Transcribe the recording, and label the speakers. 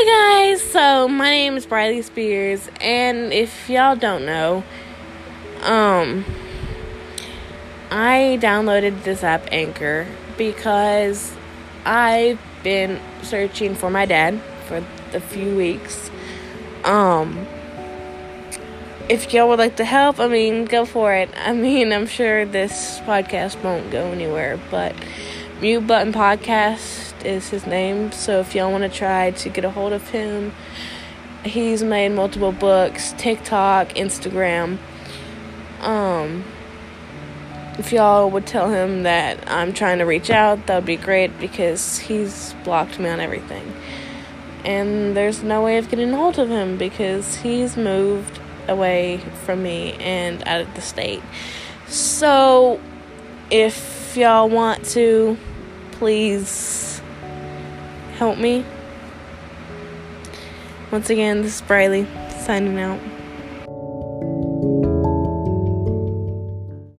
Speaker 1: Hi guys, so my name is Briley Spears, and if y'all don't know, um, I downloaded this app Anchor because I've been searching for my dad for a few weeks. Um, if y'all would like to help, I mean, go for it. I mean, I'm sure this podcast won't go anywhere, but Mute Button Podcast is his name. So if y'all want to try to get a hold of him, he's made multiple books, TikTok, Instagram. Um, if y'all would tell him that I'm trying to reach out, that would be great because he's blocked me on everything. And there's no way of getting a hold of him because he's moved away from me and out of the state. So if y'all want to, please help me. Once again, this is Briley signing out.